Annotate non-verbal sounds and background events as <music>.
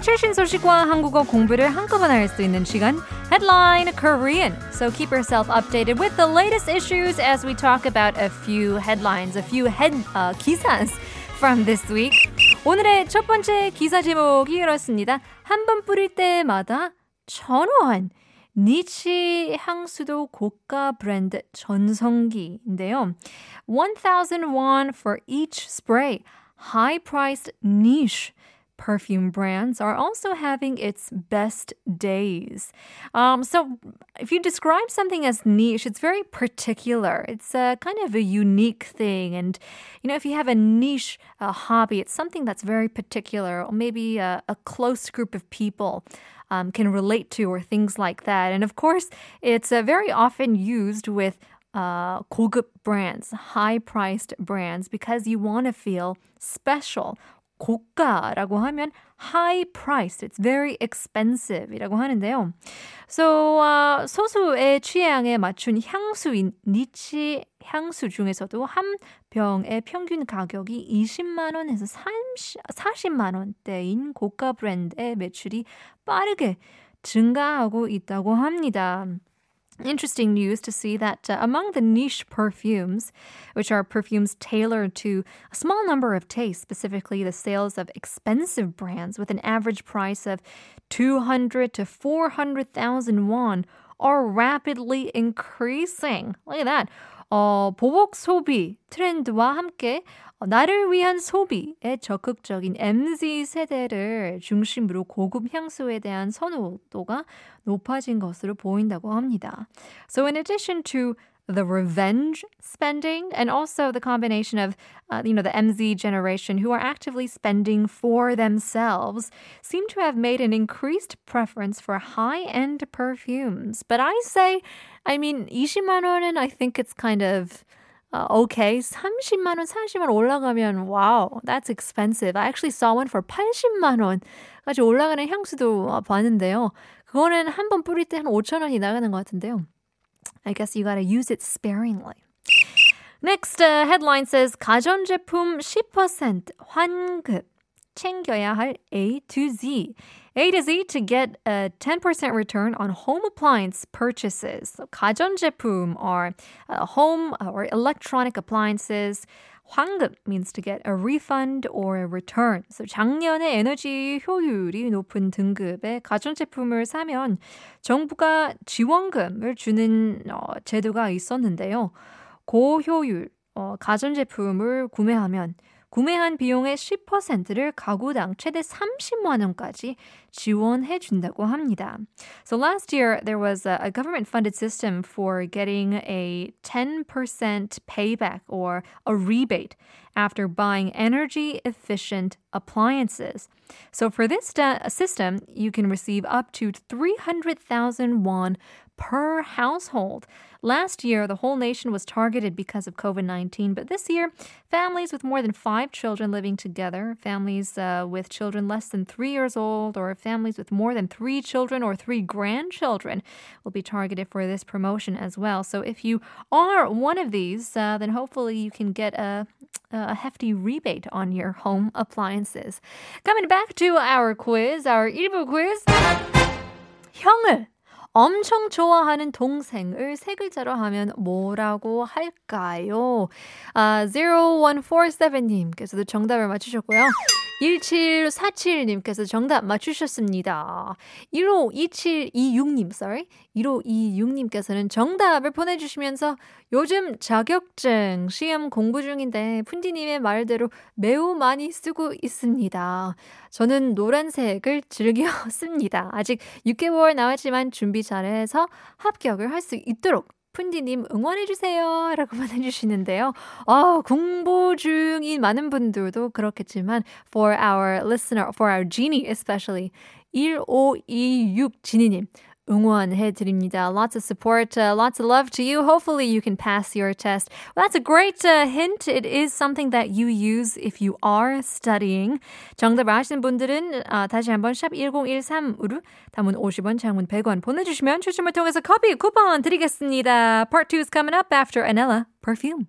최신 최신 소식과 한국어 공부를 한꺼번에 할 수 있는 시간 Headline Korean. So keep yourself updated with the latest issues as we talk about a few headlines, a few head uh, 기사s from this week. 오늘의 첫 번째 기사 제목이 이렇습니다. 한 번 뿌릴 때마다 천 원. 니치 향수도 고가 브랜드 전성기인데요. 1000 won for each spray. High-priced niche perfume brands are also having its best days. Um, so, if you describe something as niche, it's very particular. It's a kind of a unique thing. And, you know, if you have a niche a hobby, it's something that's very particular, or maybe a, a close group of people. Um, can relate to, or things like that. And of course, it's uh, very often used with uh, 고급 brands, high priced brands, because you want to feel special 고가라고 하면 high priced, it's very expensive이라고 하는데요. So uh, 소수의 취향에 맞춘 향수인 니치 향수 중에서도 한 병의 평균 가격이 20만 원에서 30, 40만 원대인 고가 브랜드의 매출이 빠르게 증가하고 있다고 합니다. interesting news to see that uh, among the niche perfumes, which are perfumes tailored to a small number of tastes, specifically the sales of expensive brands with an average price of 200 to 400,000 won are rapidly increasing. Look at that. 어, 보복 소비 트렌드와 함께 나를 위한 소비에 적극적인 MZ 세대를 중심으로 고급 향수에 대한 선호도가 높아진 것으로 보인다고 합니다. So in addition to the revenge spending and also the combination of uh, you know the MZ generation who are actively spending for themselves seem to have made an increased preference for high-end perfumes. But I say, I mean, 20만 원은 I think it's kind of uh, okay. 30만 원, 40만 원 올라가면 wow, that's expensive. I actually saw one for 80만 원까지 올라가는 향수도 봤는데요. 그거는 한 번 뿌릴 때 한 5천 원이 나가는 것 같은데요. I guess you gotta use it sparingly. Next uh, headline says 가전제품 10% 환급 챙겨야 할 A to Z. A to Z to get a 10% return on home appliance purchases. 가전제품 are uh, home or electronic appliances. 환급 means to get a refund or a return. So 작년에 에너지 효율이 높은 등급의 가전제품을 사면 정부가 지원금을 주는 어, 제도가 있었는데요. 고효율 어, 가전제품을 구매하면 구매한 비용의 10%를 가구당 최대 30만 원까지 지원해 준다고 합니다. So last year there was a, a government funded system for getting a 10% payback or a rebate after buying energy efficient appliances. So for this system, you can receive up to 300,000 won per household. Last year, the whole nation was targeted because of COVID 19, but this year, families with more than five children living together, families uh, with children less than three years old, or families with more than three children or three grandchildren will be targeted for this promotion as well. So if you are one of these, uh, then hopefully you can get a, a hefty rebate on your home appliances. Coming back to our quiz, our 1부 quiz. 형을 엄청 좋아하는 동생을 세 글자로 하면 뭐라고 할까요? 아, 0147님께서도 정답을 맞추셨고요. 1747님께서 정답 맞추셨습니다. 152726님, sorry. 1526님께서는 정답을 보내주시면서 요즘 자격증 시험 공부 중인데 푼디님의 말대로 매우 많이 쓰고 있습니다. 저는 노란색을 즐겨 <laughs> 씁니다. 아직 6개월 나왔지만 준비 잘해서 합격을 할 수 있도록 푼디님 응원해주세요. 라고 <laughs> 보내주시는데요. 아, 공부 중인 많은 분들도 그렇겠지만, for our listener, for our genie especially, 1526 지니님. 응원해 드립니다. Lots of support, uh, lots of love to you. Hopefully you can pass your test. Well, that's a great uh, hint. It is something that you use if you are studying. 정답 아시는 분들은 uh, 다시 한번 샵 1013으로 단문 50원, 장문 100원 보내주시면 추첨을 통해서 커피 쿠폰 드리겠습니다. Part 2 is coming up after Anella Perfume.